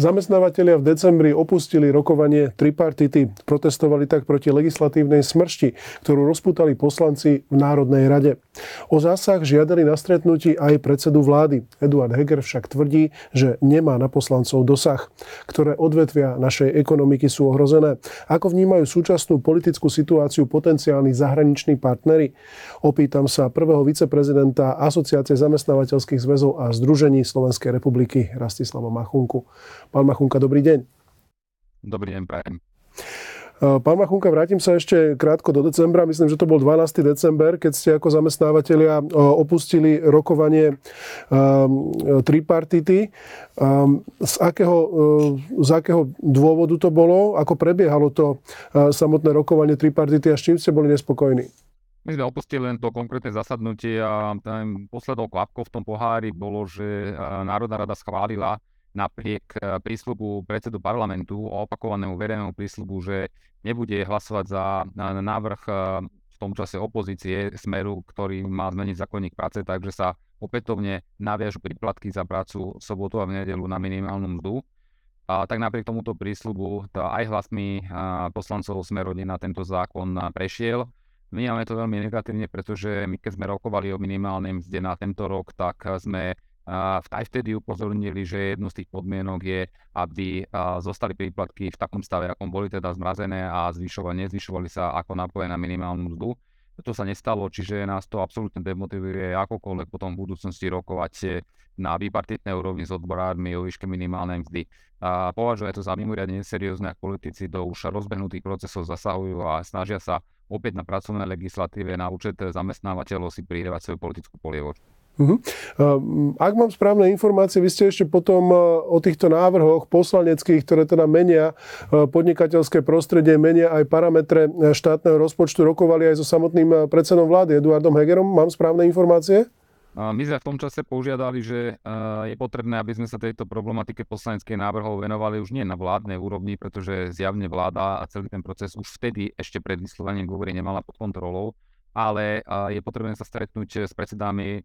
Zamestnávateľia v decembri opustili rokovanie tripartity. Protestovali tak proti legislatívnej smršti, ktorú rozputali poslanci v Národnej rade. O zásah žiadali na stretnutí aj predsedu vlády. Eduard Heger však tvrdí, že nemá na poslancov dosah. Ktoré odvetvia našej ekonomiky sú ohrozené? Ako vnímajú súčasnú politickú situáciu potenciálni zahraniční partnery? Opýtam sa prvého viceprezidenta Asociácie zamestnávateľských zväzov a združení Slovenskej republiky Rastislava Machunku. Pán Machunka, dobrý deň. Dobrý deň, prajem. E, pán Machunka, vrátim sa ešte krátko do decembra. Myslím, že to bol 12. december, keď ste ako zamestnávateľia e, opustili rokovanie um, tripartity. Z, akého, z akého dôvodu to bolo? Ako prebiehalo to samotné rokovanie tripartity a s čím ste boli nespokojní? My sme opustili len to konkrétne zasadnutie a ten poslednou kvapkou v tom pohári bolo, že Národná rada schválila napriek eh, prísľubu predsedu parlamentu a opakovanému verejnému prísľubu, že nebude hlasovať za návrh eh, v tom čase opozície Smeru, ktorý má zmeniť zákonník práce, takže sa opätovne naviažu príplatky za prácu v sobotu a v nedelu na minimálnu mzdu. A tak napriek tomuto prísľubu aj hlasmi poslancov Smerodina tento zákon prešiel. Vnímame to veľmi negatívne, pretože my keď sme rokovali o minimálnej mzde na tento rok, tak sme aj vtedy upozornili, že jednu z tých podmienok je, aby zostali príplatky v takom stave, akom boli teda zmrazené a zvyšovali, nezvyšovali sa ako napoje na minimálnu mzdu. To sa nestalo, čiže nás to absolútne demotivuje akokoľvek potom v budúcnosti rokovať na výpartitnej úrovni s odborármi o výške minimálnej mzdy. A považuje to za mimoriadne neseriózne, ak politici do už rozbehnutých procesov zasahujú a snažia sa opäť na pracovnej legislatíve na účet zamestnávateľov si prihrievať svoju politickú polievočku. Uh-huh. Ak mám správne informácie, vy ste ešte potom e, o týchto návrhoch poslaneckých, ktoré teda menia e, podnikateľské prostredie, menia aj parametre e, štátneho rozpočtu, rokovali aj so samotným predsedom vlády Eduardom Hegerom. Mám správne informácie? My sme v tom čase požiadali, že je potrebné, aby sme sa tejto problematike poslaneckej návrhov venovali už nie na vládnej úrovni, pretože zjavne vláda a celý ten proces už vtedy ešte pred vyslovením dôvery nemala pod kontrolou, ale je potrebné sa stretnúť s predsedami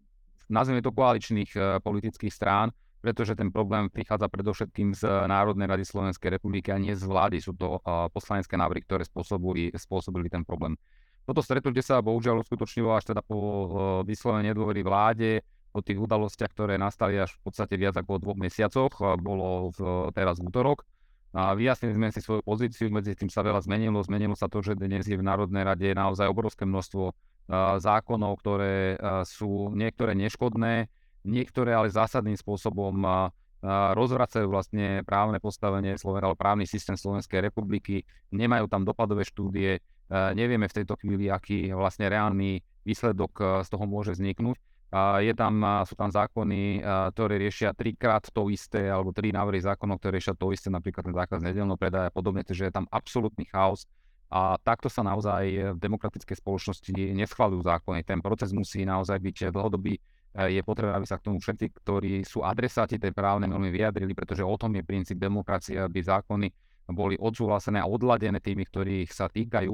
nazvime to koaličných e, politických strán, pretože ten problém prichádza predovšetkým z Národnej rady Slovenskej republiky a nie z vlády. Sú to e, poslanecké návrhy, ktoré spôsobili, spôsobili ten problém. Toto stretnutie sa bohužiaľ uskutočnilo až teda po e, vyslovene nedôvery vláde, po tých udalostiach, ktoré nastali až v podstate viac ako dvoch mesiacoch, bolo v, teraz v útorok. A vyjasnili sme si svoju pozíciu, medzi tým sa veľa zmenilo. Zmenilo sa to, že dnes je v Národnej rade naozaj obrovské množstvo zákonov, ktoré sú niektoré neškodné, niektoré ale zásadným spôsobom rozvracajú vlastne právne postavenie Slovenska, alebo právny systém Slovenskej republiky, nemajú tam dopadové štúdie, nevieme v tejto chvíli, aký vlastne reálny výsledok z toho môže vzniknúť. Je tam, sú tam zákony, ktoré riešia trikrát to isté, alebo tri návrhy zákonov, ktoré riešia to isté, napríklad ten zákaz nedelného predaja a podobne, takže je tam absolútny chaos a takto sa naozaj v demokratickej spoločnosti neschvalujú zákony. Ten proces musí naozaj byť dlhodobý. Je potrebné, aby sa k tomu všetci, ktorí sú adresáti tej právnej normy vyjadrili, pretože o tom je princíp demokracie, aby zákony boli odsúhlasené a odladené tými, ktorých sa týkajú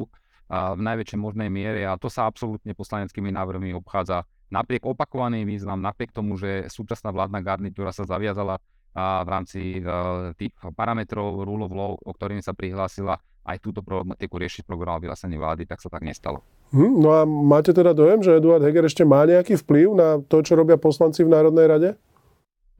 v najväčšej možnej miere a to sa absolútne poslaneckými návrhmi obchádza. Napriek opakovaným výzvam, napriek tomu, že súčasná vládna garnitúra sa zaviazala v rámci tých parametrov rule of law, o ktorými sa prihlásila, aj túto problematiku riešiť program vyhlásenie vlády, tak sa tak nestalo. Hm, no a máte teda dojem, že Eduard Heger ešte má nejaký vplyv na to, čo robia poslanci v Národnej rade?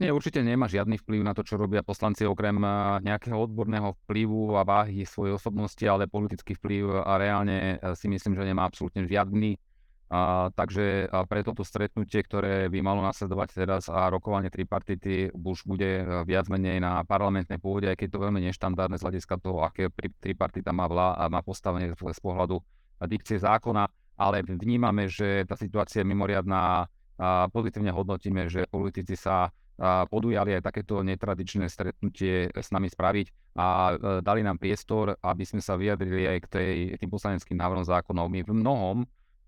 Nie, určite nemá žiadny vplyv na to, čo robia poslanci, okrem eh, nejakého odborného vplyvu a váhy svojej osobnosti, ale politický vplyv a reálne eh, si myslím, že nemá absolútne žiadny. A, takže a pre toto stretnutie, ktoré by malo nasledovať teraz a rokovanie tripartity už bude e, viac menej na parlamentnej pôde, aj keď to veľmi neštandardné z hľadiska toho, aké tripartita má, vlá, a má postavenie z pohľadu dikcie zákona, ale vnímame, že tá situácia je mimoriadná a pozitívne hodnotíme, že politici sa podujali aj takéto netradičné stretnutie s nami spraviť a e, dali nám priestor, aby sme sa vyjadrili aj k tej, tým poslaneckým návrhom zákonov. My v mnohom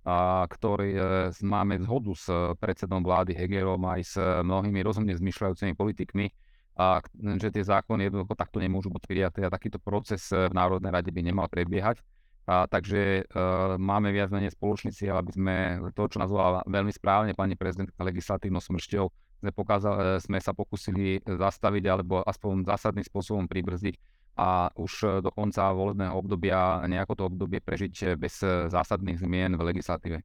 a ktorý e, máme zhodu s e, predsedom vlády Hegerom aj s e, mnohými rozumne zmyšľajúcimi politikmi, a že tie zákony jednoducho takto nemôžu byť prijaté a takýto proces v Národnej rade by nemal prebiehať. A, takže e, máme viac menej spoločný cieľ, aby sme to, čo nazvala veľmi správne pani prezidentka legislatívnou smršťou, sme, pokázali, sme sa pokusili zastaviť alebo aspoň zásadným spôsobom pribrzdiť a už do konca volebného obdobia nejako to obdobie prežiť bez zásadných zmien v legislatíve.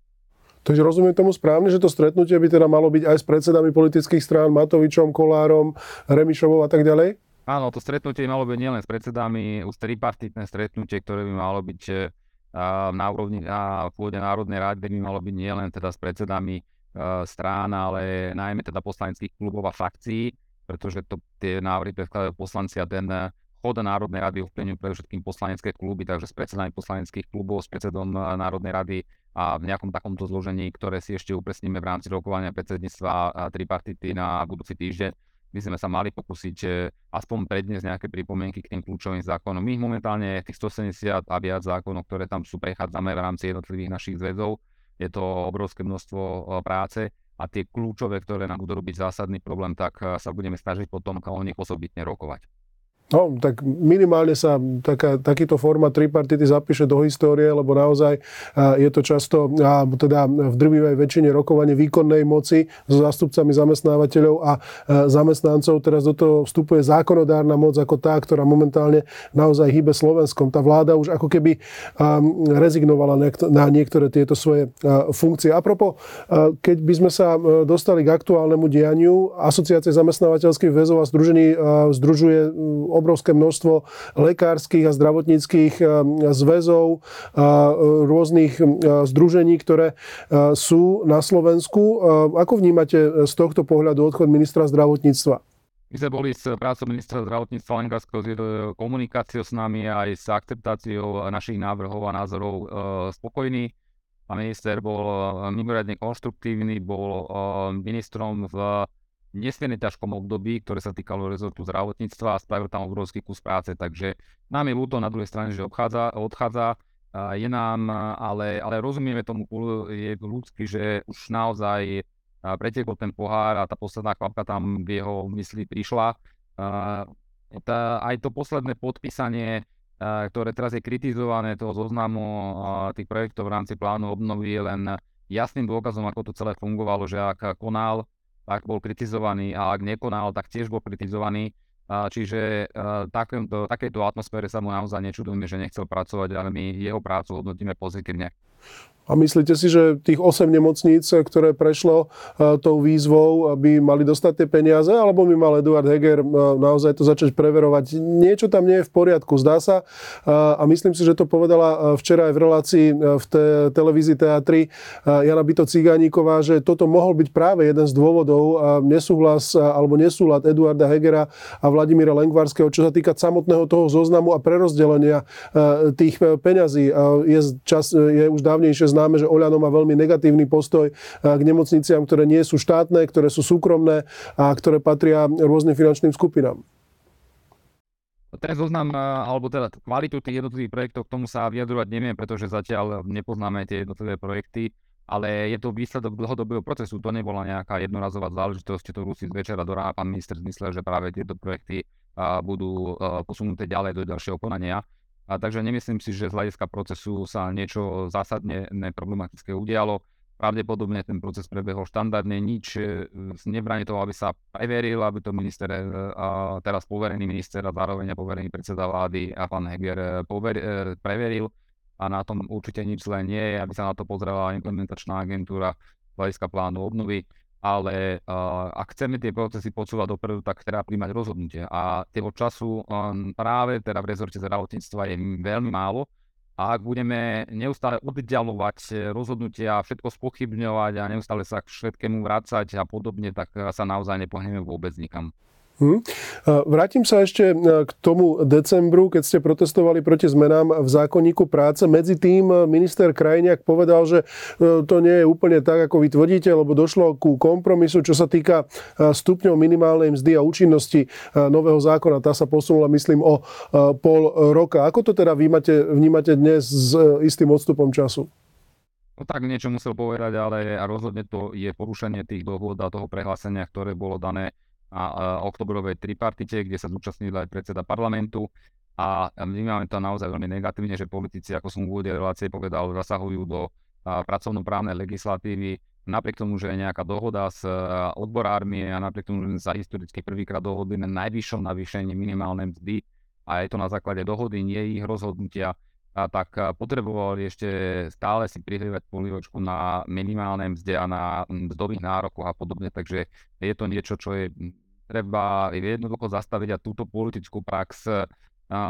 Takže rozumiem tomu správne, že to stretnutie by teda malo byť aj s predsedami politických strán, Matovičom, Kolárom, Remišovou a tak ďalej? Áno, to stretnutie malo byť nielen s predsedami, už tripartitné stretnutie, ktoré by malo byť na úrovni, na pôde Národnej rady by malo byť nielen teda s predsedami strán, ale najmä teda poslaneckých klubov a frakcií, pretože to tie návrhy predkladajú poslanci a ten chod Národnej rady ovplyvňujú predovšetkým poslanecké kluby, takže s predsedami poslaneckých klubov, s predsedom Národnej rady a v nejakom takomto zložení, ktoré si ešte upresníme v rámci rokovania predsedníctva tripartity na budúci týždeň, by sme sa mali pokúsiť aspoň predniesť nejaké pripomienky k tým kľúčovým zákonom. My momentálne tých 170 a viac zákonov, ktoré tam sú, prechádzame v rámci jednotlivých našich zväzov. Je to obrovské množstvo práce a tie kľúčové, ktoré nám budú robiť zásadný problém, tak sa budeme snažiť potom o nich osobitne rokovať. No, tak minimálne sa taká, takýto forma tripartity zapíše do histórie, lebo naozaj je to často, a teda v drvivej väčšine rokovanie výkonnej moci so zástupcami zamestnávateľov a zamestnancov. Teraz do toho vstupuje zákonodárna moc ako tá, ktorá momentálne naozaj hýbe Slovenskom. Tá vláda už ako keby rezignovala na niektoré tieto svoje funkcie. Apropo, keď by sme sa dostali k aktuálnemu dianiu, Asociácia zamestnávateľských väzov a združení združuje obrovské množstvo lekárskych a zdravotníckých eh, zväzov, eh, rôznych eh, združení, ktoré sú na Slovensku. Ako vnímate z tohto pohľadu odchod ministra zdravotníctva? My sme boli s prácou ministra zdravotníctva Lengárskeho s komunikáciou s nami aj s akceptáciou našich návrhov a názorov spokojní. Pán minister bol mimoriadne konštruktívny, bol ministrom v nesmierne ťažkom období, ktoré sa týkalo rezortu zdravotníctva a spravil tam obrovský kus práce. Takže nám je ľúto na druhej strane, že obchádza, odchádza. Je nám, ale, ale rozumieme tomu, je ľudský, že už naozaj pretekol ten pohár a tá posledná kvapka tam v jeho mysli prišla. Tá, aj to posledné podpísanie, ktoré teraz je kritizované, toho zoznamu tých projektov v rámci plánu obnovy, je len jasným dôkazom, ako to celé fungovalo, že ak konal tak bol kritizovaný a ak nekonal, tak tiež bol kritizovaný. Čiže takéto, takejto atmosfére sa mu naozaj nečudujeme, že nechcel pracovať, ale my jeho prácu hodnotíme pozitívne. A myslíte si, že tých 8 nemocníc, ktoré prešlo uh, tou výzvou, by mali dostať tie peniaze, alebo by mal Eduard Heger uh, naozaj to začať preverovať? Niečo tam nie je v poriadku, zdá sa. A myslím si, že to povedala včera aj v relácii v te- televízii Teatri Jana Byto Cigáníková, že toto mohol byť práve jeden z dôvodov nesúhlas alebo nesúlad Eduarda Hegera a Vladimíra Lengvarského, čo sa týka samotného toho zoznamu a prerozdelenia tých peňazí. Je, čas, je už dávnejšie známe, že Oľano má veľmi negatívny postoj eh, k nemocniciam, ktoré nie sú štátne, ktoré sú súkromné a ktoré patria rôznym finančným skupinám. Ten zoznam, eh, alebo teda kvalitu tých jednotlivých projektov, k tomu sa vyjadrovať neviem, pretože zatiaľ nepoznáme tie jednotlivé projekty, ale je to výsledok dlhodobého procesu. To nebola nejaká jednorazová záležitosť, to Rusi z večera do rána pán minister zmyslel, že práve tieto projekty eh, budú posunuté ďalej do ďalšieho konania. A takže nemyslím si, že z hľadiska procesu sa niečo zásadne problematické udialo. Pravdepodobne ten proces prebehol štandardne, nič e, nebráni toho, aby sa preveril, aby to minister, e, a teraz poverený minister a zároveň poverený predseda vlády a pán Heger e, pover, preveril a na tom určite nič zlé nie je, aby sa na to pozrela implementačná agentúra hľadiska plánu obnovy ale uh, ak chceme tie procesy posúvať dopredu, tak treba príjmať rozhodnutie. A toho času um, práve teda v rezorte zdravotníctva je veľmi málo. A ak budeme neustále oddialovať rozhodnutia, všetko spochybňovať a neustále sa k všetkému vrácať a podobne, tak sa naozaj nepohneme vôbec nikam. Hm. Vrátim sa ešte e, k tomu decembru, keď ste protestovali proti zmenám v zákonníku práce. Medzi tým e, minister Krajniak povedal, že e, to nie je úplne tak, ako vy tvrdíte, lebo došlo ku kompromisu, čo sa týka stupňov minimálnej mzdy a účinnosti nového zákona. Tá sa posunula, myslím, o pol roka. Ako to teda vnímate, vnímate dnes s istým odstupom času? No tak niečo musel povedať, ale rozhodne to je porušenie tých dohôd a toho prehlásenia, ktoré bolo dané a oktobrovej tripartite, kde sa zúčastnil aj predseda parlamentu. A vnímame to naozaj veľmi negatívne, že politici, ako som v úvode relácie povedal, zasahujú do pracovnoprávnej legislatívy. Napriek tomu, že je nejaká dohoda s odborármi a napriek tomu, že sa historicky prvýkrát dohodli na najvyššom navýšení minimálnej mzdy a je to na základe dohody, nie ich rozhodnutia, a tak potrebovali ešte stále si prihrievať polívočku na minimálnej mzde a na mzdových nárokoch a podobne, takže je to niečo, čo je treba jednoducho zastaviť a túto politickú prax a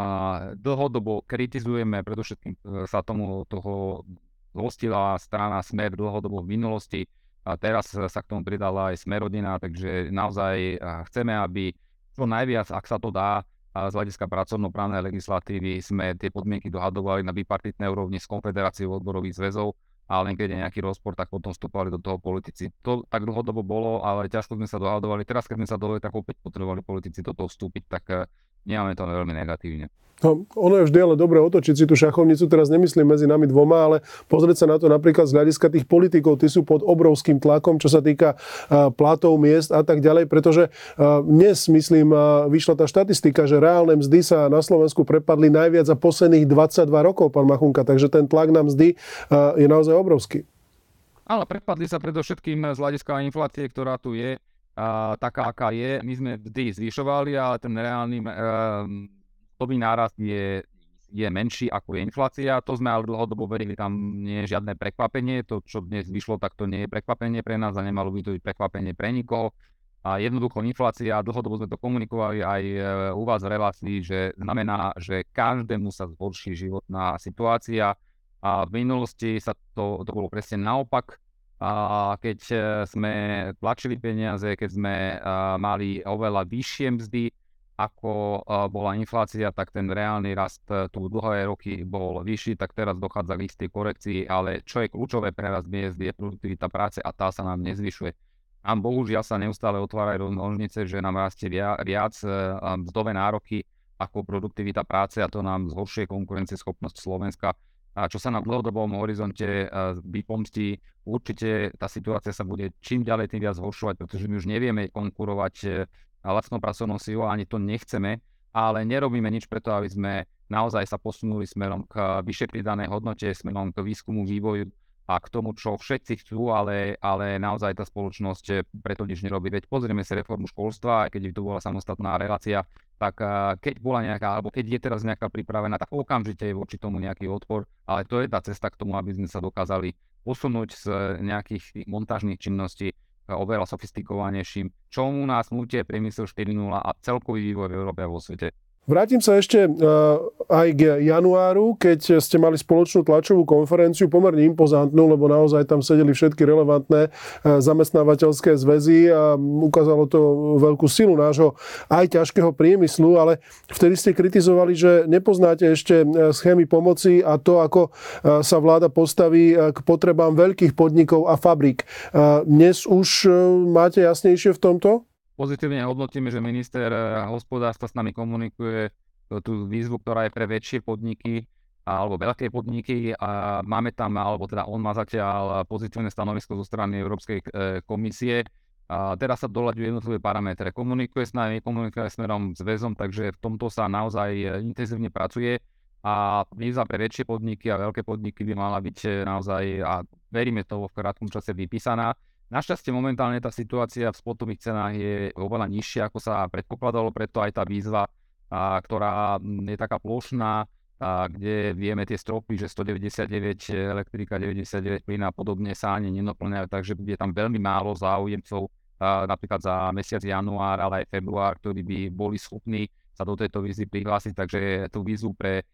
dlhodobo kritizujeme, predovšetkým e, sa tomu toho zhostila strana Smer dlhodobo v minulosti a teraz sa k tomu pridala aj Smerodina, takže naozaj chceme, aby čo najviac, ak sa to dá, z hľadiska pracovnoprávnej legislatívy sme tie podmienky dohadovali na bipartitnej úrovni s Konfederáciou odborových zväzov a len keď je nejaký rozpor, tak potom vstupovali do toho politici. To tak dlhodobo bolo, ale ťažko sme sa dohadovali. Teraz, keď sme sa dohodli, tak opäť potrebovali politici do toho vstúpiť, tak nemáme to veľmi negatívne. No, ono je vždy ale dobre otočiť si tú šachovnicu, teraz nemyslím medzi nami dvoma, ale pozrieť sa na to napríklad z hľadiska tých politikov, tí sú pod obrovským tlakom, čo sa týka platov, miest a tak ďalej, pretože dnes, myslím, vyšla tá štatistika, že reálne mzdy sa na Slovensku prepadli najviac za posledných 22 rokov, pán Machunka, takže ten tlak na mzdy je naozaj obrovský. Ale prepadli sa predovšetkým z hľadiska inflácie, ktorá tu je, uh, taká, aká je. My sme vždy zvyšovali, ale ten reálny uh, mzdový nárast je, je menší ako je inflácia. To sme ale dlhodobo verili, tam nie je žiadne prekvapenie. To, čo dnes vyšlo, tak to nie je prekvapenie pre nás a nemalo by to byť prekvapenie pre nikoho. A jednoducho inflácia, dlhodobo sme to komunikovali aj e, u vás v relácii, že znamená, že každému sa zhorší životná situácia. A v minulosti sa to, to bolo presne naopak. A keď e, sme tlačili peniaze, keď sme e, mali oveľa vyššie mzdy, ako bola inflácia, tak ten reálny rast tu dlhé roky bol vyšší, tak teraz dochádza k istej korekcii, ale čo je kľúčové pre rast miest je produktivita práce a tá sa nám nezvyšuje. Nám bohužiaľ sa neustále otvárajú nožnice, že nám rastie viac mzdové nároky ako produktivita práce a to nám zhoršuje konkurencieschopnosť Slovenska. A čo sa na dlhodobom horizonte e, vypomstí, určite tá situácia sa bude čím ďalej tým viac zhoršovať, pretože my už nevieme konkurovať lacnou pracovnou silou, ani to nechceme, ale nerobíme nič preto, aby sme naozaj sa posunuli smerom k vyššej pridanej hodnote, smerom k výskumu, vývoju a k tomu, čo všetci chcú, ale, ale naozaj tá spoločnosť preto nič nerobí. Veď pozrieme si reformu školstva, aj keď by to bola samostatná relácia, tak keď bola nejaká, alebo keď je teraz nejaká pripravená, tak okamžite je voči tomu nejaký odpor, ale to je tá cesta k tomu, aby sme sa dokázali posunúť z nejakých montážnych činností oveľa sofistikovanejším, čo u nás nutie priemysel 4.0 a celkový vývoj v Európe a vo svete. Vrátim sa ešte uh, aj k januáru, keď ste mali spoločnú tlačovú konferenciu, pomerne impozantnú, lebo naozaj tam sedeli všetky relevantné uh, zamestnávateľské zväzy a ukázalo to veľkú silu nášho aj ťažkého priemyslu, ale vtedy ste kritizovali, že nepoznáte ešte uh, schémy pomoci a to, ako sa vláda postaví k potrebám veľkých podnikov a fabrík. Dnes už máte jasnejšie v tomto? Pozitívne hodnotíme, že minister eh, hospodárstva s nami komunikuje tú výzvu, ktorá je pre väčšie podniky alebo veľké podniky a máme tam, alebo teda on má zatiaľ pozitívne stanovisko zo strany Európskej eh, komisie. A teraz sa doľaďujú jednotlivé parametre. Komunikuje s nami, komunikuje smerom s väzom, takže v tomto sa naozaj eh, intenzívne pracuje a výzva pre väčšie podniky a veľké podniky by mala byť naozaj, a veríme to v krátkom čase vypísaná. Našťastie momentálne tá situácia v spotových cenách je oveľa nižšia, ako sa predpokladalo, preto aj tá výzva, a, ktorá je taká plošná, a, kde vieme tie stropy, že 199 elektrika, 99 plyn a podobne sa ani nenoplňajú, takže je tam veľmi málo záujemcov, a, napríklad za mesiac január, ale aj február, ktorí by boli schopní sa do tejto výzvy prihlásiť, takže tú výzvu pre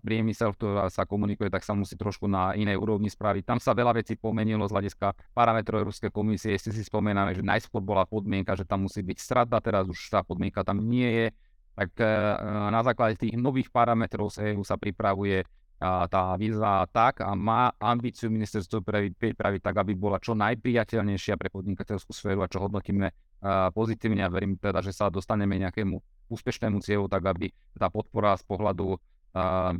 priemysel, ktorá sa komunikuje, tak sa musí trošku na inej úrovni spraviť. Tam sa veľa vecí pomenilo z hľadiska parametrov Európskej komisie. Ešte si spomíname, že najskôr bola podmienka, že tam musí byť strata, teraz už tá podmienka tam nie je. Tak e, na základe tých nových parametrov sa EU sa pripravuje tá výzva tak a má ambíciu ministerstvo pripraviť tak, aby bola čo najpriateľnejšia pre podnikateľskú sféru a čo hodnotíme pozitívne a verím teda, že sa dostaneme nejakému úspešnému cieľu, tak aby tá podpora z pohľadu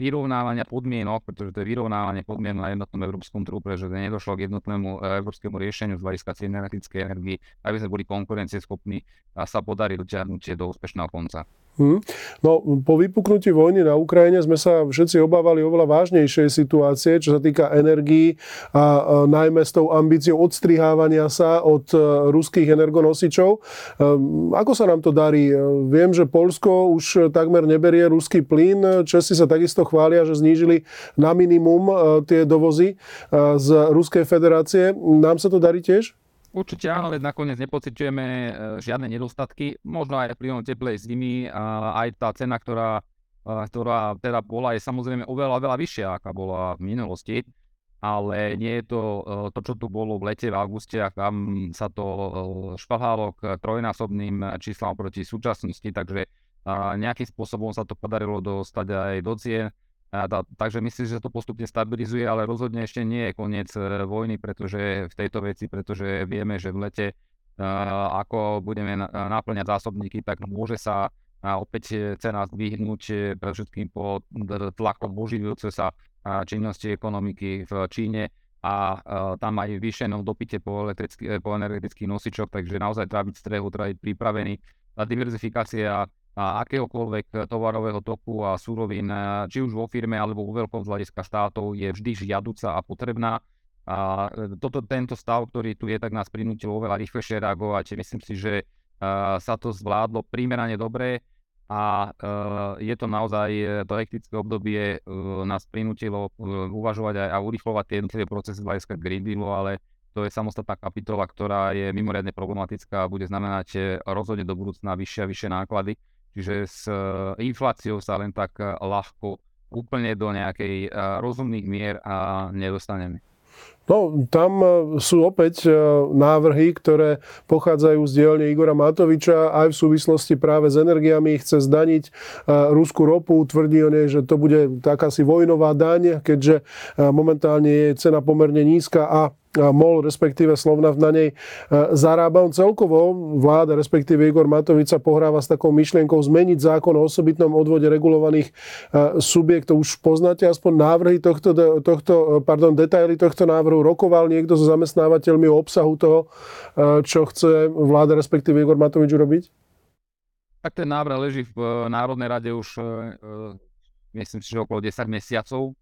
vyrovnávania podmienok, pretože to je vyrovnávanie podmienok na jednotnom európskom trhu, pretože nedošlo k jednotnému e, európskemu riešeniu z hľadiska energetickej energii, aby sme boli konkurencieschopní a sa podarí dotiahnuť do úspešného konca. Hmm. No, po vypuknutí vojny na Ukrajine sme sa všetci obávali oveľa vážnejšej situácie, čo sa týka energií a, najmä s tou ambíciou odstrihávania sa od e, ruských energonosičov. Ehm, ako sa nám to darí? E, viem, že Polsko už takmer neberie ruský plyn. Česi sa takisto chvália, že znížili na minimum e, tie dovozy z Ruskej federácie. Nám sa to darí tiež? Určite áno, nakoniec nepociťujeme e, žiadne nedostatky. Možno aj vplyvom teplej zimy a aj tá cena, ktorá, e, ktorá teda bola, je samozrejme oveľa, veľa vyššia, aká bola v minulosti. Ale nie je to e, to, čo tu bolo v lete, v auguste, a tam sa to šplhalo k trojnásobným číslam proti súčasnosti, takže nejakým spôsobom sa to podarilo dostať aj do cien. Tá, takže myslím, že to postupne stabilizuje, ale rozhodne ešte nie je koniec e, vojny, pretože v tejto veci, pretože vieme, že v lete a, ako budeme naplňať zásobníky, tak môže sa opäť cena zdvihnúť e, všetkým po tlakom oživujúce sa činnosti ekonomiky v Číne a tam aj vyššenom dopite po, po energetických nosičoch, takže naozaj treba byť strehu, treba byť pripravený. Tá diverzifikácia akéhokoľvek tovarového toku a súrovín, či už vo firme alebo vo veľkom z hľadiska štátov, je vždy žiaduca a potrebná. A e, toto, tento stav, ktorý tu je, tak nás prinútil oveľa rýchlejšie reagovať. Myslím si, že sa to zvládlo primerane dobre a je to naozaj, e, to hektické obdobie e, nás prinútilo uvažovať aj a urychlovať tie jednotlivé procesy z hľadiska Green Dealu, ale to je samostatná kapitola, ktorá je mimoriadne problematická a bude znamenať rozhodne do budúcna vyššie a vyššie náklady. Čiže s e, infláciou sa len tak e, ľahko úplne do nejakej e, rozumných mier a nedostaneme. No, tam sú opäť návrhy, ktoré pochádzajú z dielne Igora Matoviča aj v súvislosti práve s energiami. Chce zdaniť ruskú ropu, tvrdí o nej, že to bude takási vojnová daň, keďže momentálne je cena pomerne nízka a MOL, respektíve Slovnaft na nej e, zarába. On celkovo, vláda, respektíve Igor Matovič sa pohráva s takou myšlienkou zmeniť zákon o osobitnom odvode regulovaných e, subjektov. Už poznáte aspoň návrhy tohto, tohto, pardon, detaily tohto návrhu? Rokoval niekto so zamestnávateľmi o obsahu toho, e, čo chce vláda, respektíve Igor Matovič urobiť? Tak ten návrh leží v Národnej rade už myslím si, že okolo 10 mesiacov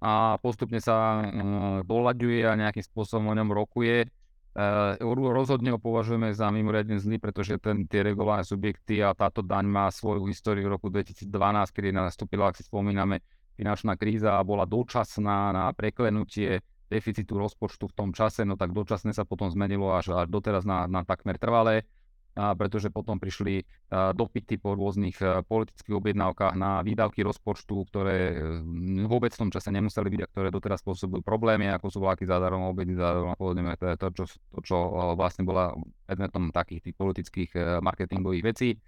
a postupne sa uh, doľaďuje a nejakým spôsobom o ňom rokuje. Uh, rozhodne ho považujeme za mimoriadne zlý, pretože ten, tie regulárne subjekty a táto daň má svoju históriu v roku 2012, kedy nastúpila, ak si spomíname, finančná kríza a bola dočasná na preklenutie deficitu rozpočtu v tom čase, no tak dočasne sa potom zmenilo až, až doteraz na, na takmer trvalé pretože potom prišli dopity po rôznych politických objednávkach na výdavky rozpočtu, ktoré vôbec v tom čase nemuseli byť a ktoré doteraz spôsobujú problémy, ako sú vláky zádarom, obedy zádarom a podobne. To to, čo, to, čo vlastne bola predmetom takých tých politických marketingových vecí.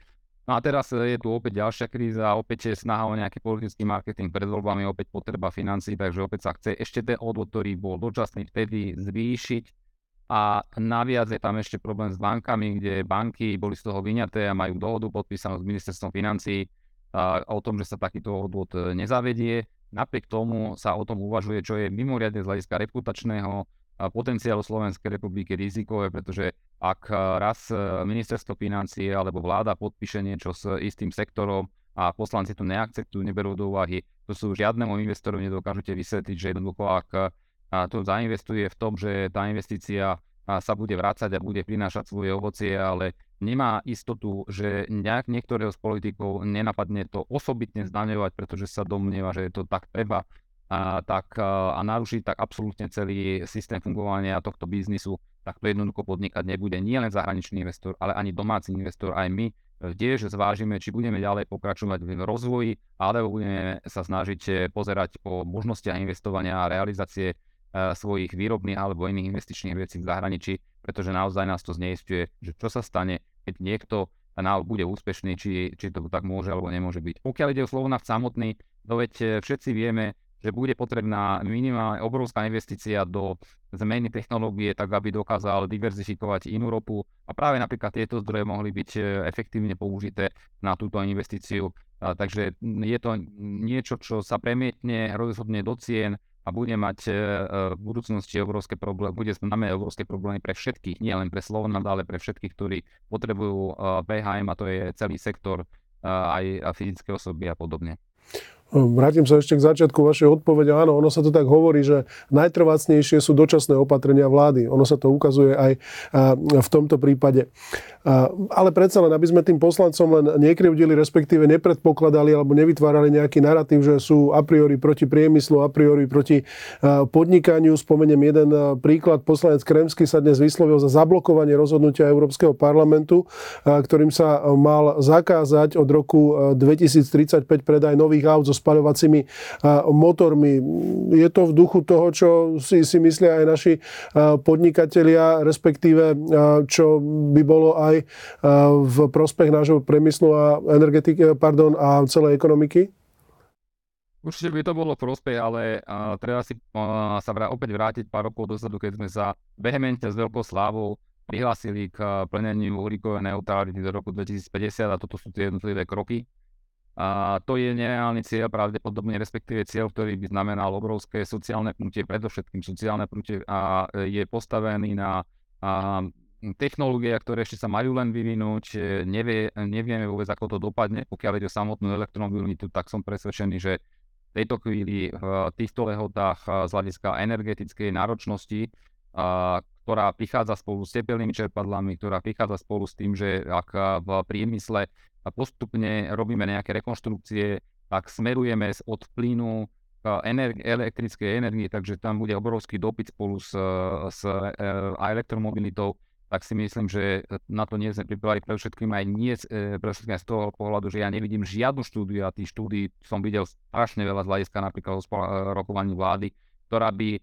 No a teraz je tu opäť ďalšia kríza, opäť je snaha o nejaký politický marketing pred voľbami, opäť potreba financí, takže opäť sa chce ešte ten odvod, ktorý bol dočasný vtedy zvýšiť a naviac je tam ešte problém s bankami, kde banky boli z toho vyňaté a majú dohodu podpísanú s ministerstvom financí o tom, že sa takýto odvod e, nezavedie. Napriek tomu sa o tom uvažuje, čo je mimoriadne z hľadiska reputačného potenciálu Slovenskej republiky rizikové, pretože ak e, raz e, ministerstvo financie alebo vláda podpíše niečo s istým sektorom a poslanci to neakceptujú, neberú do úvahy, to sú žiadnemu investoru nedokážete vysvetliť, že jednoducho ak a to zainvestuje v tom, že tá investícia sa bude vrácať a bude prinášať svoje ovocie, ale nemá istotu, že nejak niektorého z politikov nenapadne to osobitne zdaňovať, pretože sa domnieva, že to tak treba a, tak, a, narušiť tak absolútne celý systém fungovania tohto biznisu, tak to jednoducho podnikať nebude nie len zahraničný investor, ale ani domáci investor, aj my. Tiež zvážime, či budeme ďalej pokračovať v rozvoji, alebo budeme sa snažiť eh, pozerať po možnostiach investovania a realizácie svojich výrobných alebo iných investičných vecí v zahraničí, pretože naozaj nás to zneistuje, že čo sa stane, keď niekto bude úspešný, či, či to tak môže alebo nemôže byť. Pokiaľ ide o Slovnaft samotný, no veď eh, všetci vieme, že bude potrebná minimálne obrovská investícia do zmeny technológie, tak aby dokázal diverzifikovať inú ropu a práve napríklad tieto zdroje mohli byť eh, efektívne použité na túto investíciu. Takže je to niečo, čo sa premietne rozhodne do cien, a bude mať e, e, v budúcnosti obrovské problémy, bude znamenať obrovské problémy pre všetkých, nie len pre Slovnad, ale pre všetkých, ktorí potrebujú BHM e, a to je celý sektor aj fyzické osoby a podobne. Vrátim sa ešte k začiatku vašej odpovede. Áno, ono sa to tak hovorí, že najtrvácnejšie sú dočasné opatrenia vlády. Ono sa to ukazuje aj v tomto prípade. Ale predsa len, aby sme tým poslancom len nekrivdili, respektíve nepredpokladali alebo nevytvárali nejaký narratív, že sú a priori proti priemyslu, a priori proti podnikaniu. Spomeniem jeden príklad. Poslanec Kremsky sa dnes vyslovil za zablokovanie rozhodnutia Európskeho parlamentu, ktorým sa mal zakázať od roku 2035 predaj nových aut so spaľovacími motormi. Je to v duchu toho, čo si, si myslia aj naši podnikatelia, respektíve čo by bolo aj v prospech nášho priemyslu a energetiky, pardon, a celej ekonomiky? Určite by to bolo prospech, ale uh, treba si uh, sa vrá, opäť vrátiť pár rokov dozadu, keď sme sa vehemente s veľkou slávou prihlásili k uh, plneniu uhlíkovej neutrality do roku 2050 a toto sú tie jednotlivé kroky. A to je nereálny cieľ, pravdepodobne respektíve cieľ, ktorý by znamenal obrovské sociálne pnutie, predovšetkým sociálne pnutie a je postavený na a, technológia, ktoré ešte sa majú len vyvinúť, e, nevie, nevieme vôbec, ako to dopadne. Pokiaľ ide o samotnú elektromobilitu, tak som presvedčený, že v tejto chvíli v týchto lehotách z hľadiska energetickej náročnosti, ktorá prichádza spolu s tepelnými čerpadlami, ktorá prichádza spolu s tým, že ak v priemysle postupne robíme nejaké rekonštrukcie, tak smerujeme od plynu k energi- elektrickej energii, takže tam bude obrovský dopyt spolu s, s e, elektromobilitou tak si myslím, že na to nie sme pripravili pre všetkým aj nie e, pre všetkým z toho pohľadu, že ja nevidím žiadnu štúdiu a tých štúdií som videl strašne veľa z hľadiska napríklad o rokovaní vlády, ktorá by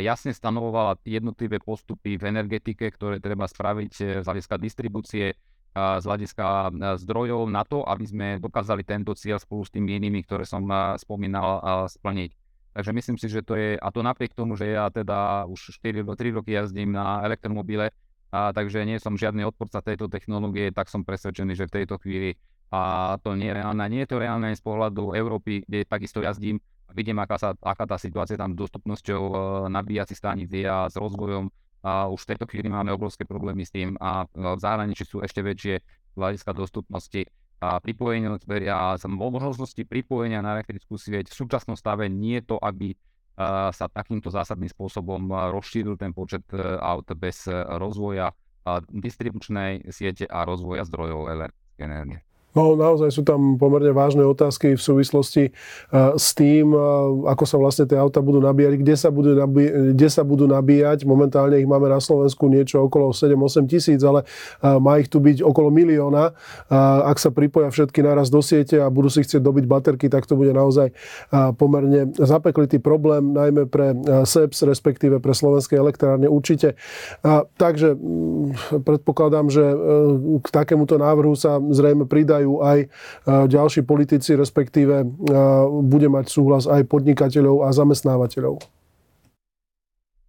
jasne stanovovala jednotlivé postupy v energetike, ktoré treba spraviť e, z hľadiska distribúcie, z hľadiska zdrojov na to, aby sme dokázali tento cieľ spolu s tými inými, ktoré som spomínal, splniť. Takže myslím si, že to je, a to napriek tomu, že ja teda už 4 3 roky jazdím na elektromobile, a, takže nie som žiadny odporca tejto technológie, tak som presvedčený, že v tejto chvíli a to nie je reálne. Nie je to reálne z pohľadu Európy, kde takisto jazdím. Vidím, aká, sa, aká tá situácia tam s dostupnosťou e, nabíjacích staníc je a s rozvojom. A už v tejto chvíli máme obrovské problémy s tým a v zahraničí sú ešte väčšie z hľadiska dostupnosti a pripojenia a možnosti pripojenia na elektrickú sieť v súčasnom stave nie je to, aby sa takýmto zásadným spôsobom rozšíril ten počet e, aut bez e, rozvoja distribučnej siete a rozvoja zdrojov elektrickej energie. No naozaj sú tam pomerne vážne otázky v súvislosti uh, s tým, uh, ako sa vlastne tie auta budú nabíjať, kde sa budú, nabí- kde sa budú nabíjať. Momentálne ich máme na Slovensku niečo okolo 7-8 tisíc, ale uh, má ich tu byť okolo milióna. Ak sa pripoja všetky naraz do siete a budú si chcieť dobiť baterky, tak to bude naozaj pomerne zapeklitý problém, najmä pre SEPS, respektíve pre slovenské elektrárne určite. Takže mm, predpokladám, že k takémuto návrhu sa zrejme pridajú čakajú aj e, ďalší politici, respektíve e, bude mať súhlas aj podnikateľov a zamestnávateľov.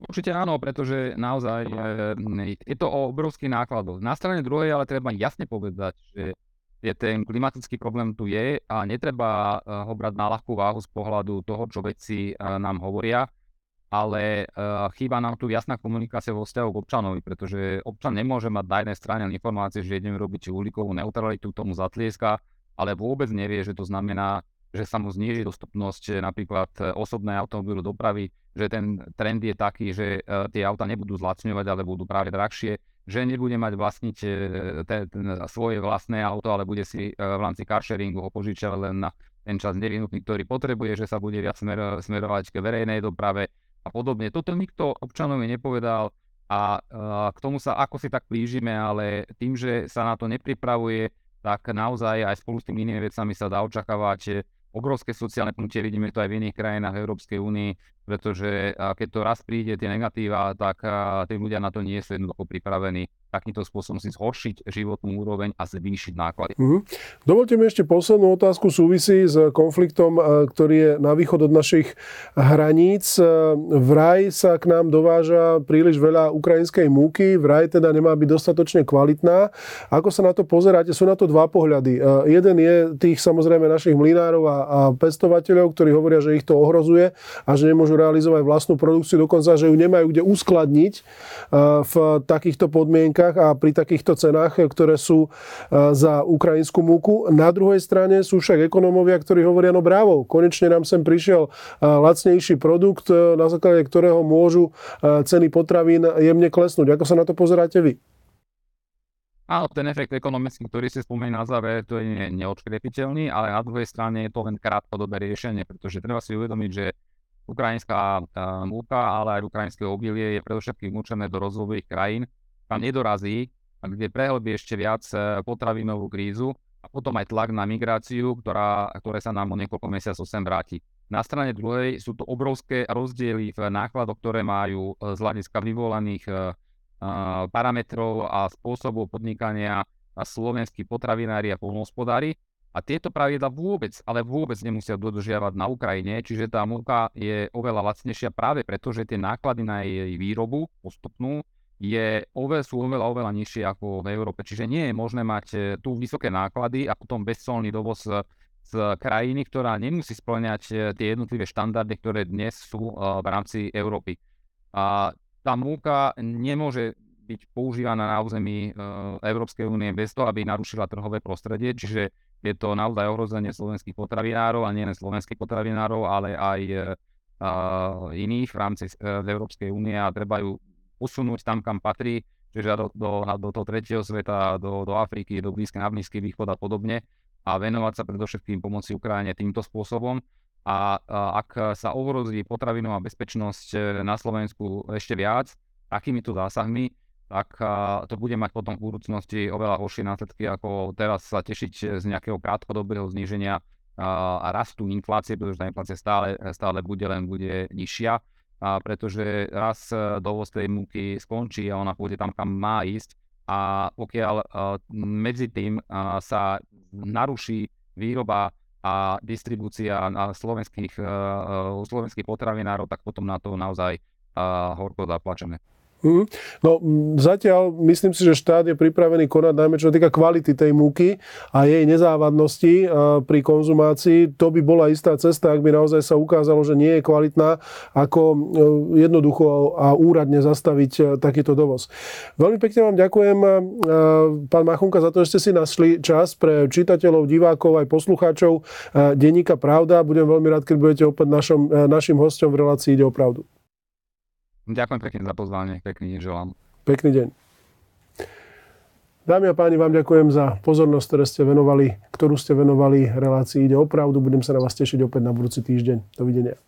Určite áno, pretože naozaj e, je to o obrovských nákladoch. Na strane druhej ale treba jasne povedať, že je ten klimatický problém tu je a netreba ho brať na ľahkú váhu z pohľadu toho, čo vedci nám hovoria, ale chýba nám tu jasná komunikácia vo vzťahu k občanovi, pretože občan nemôže mať na jednej strane informácie, že ideme robiť uhlíkovú neutralitu, tomu zatlieska, ale vôbec nevie, že to znamená, že sa mu zníži dostupnosť napríklad osobnej automobilu dopravy, že ten trend je taký, že tie auta nebudú zlacňovať, ale budú práve drahšie, že nebude mať vlastniť e, te, te, svoje vlastné auto, ale bude si e, v rámci carsharingu ho požičať len na ten čas nevyhnutný, ktorý potrebuje, že sa bude viac smer, smerovať k verejnej doprave a podobne. Toto nikto občanovi nepovedal a, a k tomu sa ako si tak blížime, ale tým, že sa na to nepripravuje, tak naozaj aj spolu s tými inými vecami sa dá očakávať obrovské sociálne pnutie, vidíme to aj v iných krajinách Európskej únii, pretože keď to raz príde, tie negatíva, tak tí ľudia na to nie sú jednoducho pripravení takýmto spôsobom si zhoršiť životnú úroveň a zvýšiť náklady. Mm-hmm. Dovolte mi ešte poslednú otázku súvisí s konfliktom, ktorý je na východ od našich hraníc. Vraj sa k nám dováža príliš veľa ukrajinskej múky, vraj teda nemá byť dostatočne kvalitná. Ako sa na to pozeráte? Sú na to dva pohľady. Jeden je tých samozrejme našich mlinárov a, a pestovateľov, ktorí hovoria, že ich to ohrozuje a že nemôžu realizovať vlastnú produkciu, dokonca, že ju nemajú kde uskladniť v takýchto podmienkach a pri takýchto cenách, ktoré sú za ukrajinskú múku. Na druhej strane sú však ekonómovia, ktorí hovoria, no bravo, konečne nám sem prišiel lacnejší produkt, na základe ktorého môžu ceny potravín jemne klesnúť. Ako sa na to pozeráte vy? Áno, ten efekt ekonomický, ktorý si spomenul na záver, to je neodškrepiteľný, ale na druhej strane je to len krátkodobé riešenie, pretože treba si uvedomiť, že ukrajinská múka, ale aj ukrajinské obilie je predovšetkým určené do rozvojových krajín, tam nedorazí, kde prehlbí ešte viac e, potravinovú krízu a potom aj tlak na migráciu, ktorá, ktoré sa nám o niekoľko mesiacov sem vráti. Na strane druhej sú to obrovské rozdiely v nákladoch, ktoré majú e, z hľadiska vyvolaných e, parametrov a spôsobov podnikania slovenskí potravinári a polnohospodári. A tieto pravidla vôbec, ale vôbec nemusia dodržiavať na Ukrajine, čiže tá múka je oveľa lacnejšia práve preto, že tie náklady na jej výrobu postupnú je oveľ, sú oveľa, oveľa nižšie ako v Európe. Čiže nie je možné mať e, tu vysoké náklady a potom bezcolný dovoz z krajiny, ktorá nemusí splňať e, tie jednotlivé štandardy, ktoré dnes sú e, v rámci Európy. A tá múka nemôže byť používaná na území uh, Európskej únie bez toho, aby narušila trhové prostredie, čiže je to naozaj ohrozenie slovenských potravinárov a nie len slovenských potravinárov, ale aj uh, iných v rámci uh, Európskej únie a treba ju posunúť tam, kam patrí, čiže do, do, do toho tretieho sveta, do, do Afriky, do Blízky, na Blízky východ a podobne. A venovať sa predovšetkým pomoci Ukrajine týmto spôsobom. A ak sa ohrozí potravinová bezpečnosť e, na Slovensku ešte viac takýmito zásahmi, tak to bude mať potom v budúcnosti oveľa horšie následky, ako teraz sa tešiť z nejakého krátkodobého zníženia a rastu inflácie, pretože tá inflácia stále, stále bude, len bude nižšia, a pretože raz e, dovoz tej múky skončí a ona pôjde tam, kam má ísť a pokiaľ medzi tým sa naruší výroba a distribúcia na slovenských, slovenských potravinárov, tak potom na to naozaj horko zaplačeme. Mm. No zatiaľ myslím si, že štát je pripravený konať najmä čo týka kvality tej múky a jej nezávadnosti pri konzumácii. To by bola istá cesta, ak by naozaj sa ukázalo, že nie je kvalitná, ako e, jednoducho a úradne zastaviť e, takýto dovoz. Veľmi pekne vám ďakujem, e, pán Machunka, za to, že ste si našli čas pre čitateľov, divákov aj poslucháčov denníka Pravda. Budem veľmi rád, keď budete opäť našom, našim hostom v relácii Ide o pravdu. Ďakujem pekne za pozvanie, pekný deň želám. Pekný deň. Dámy a páni, vám ďakujem za pozornosť, ktorú ste venovali, ktorú ste venovali relácii Ide o pravdu. Budem sa na vás tešiť opäť na budúci týždeň. Dovidenia.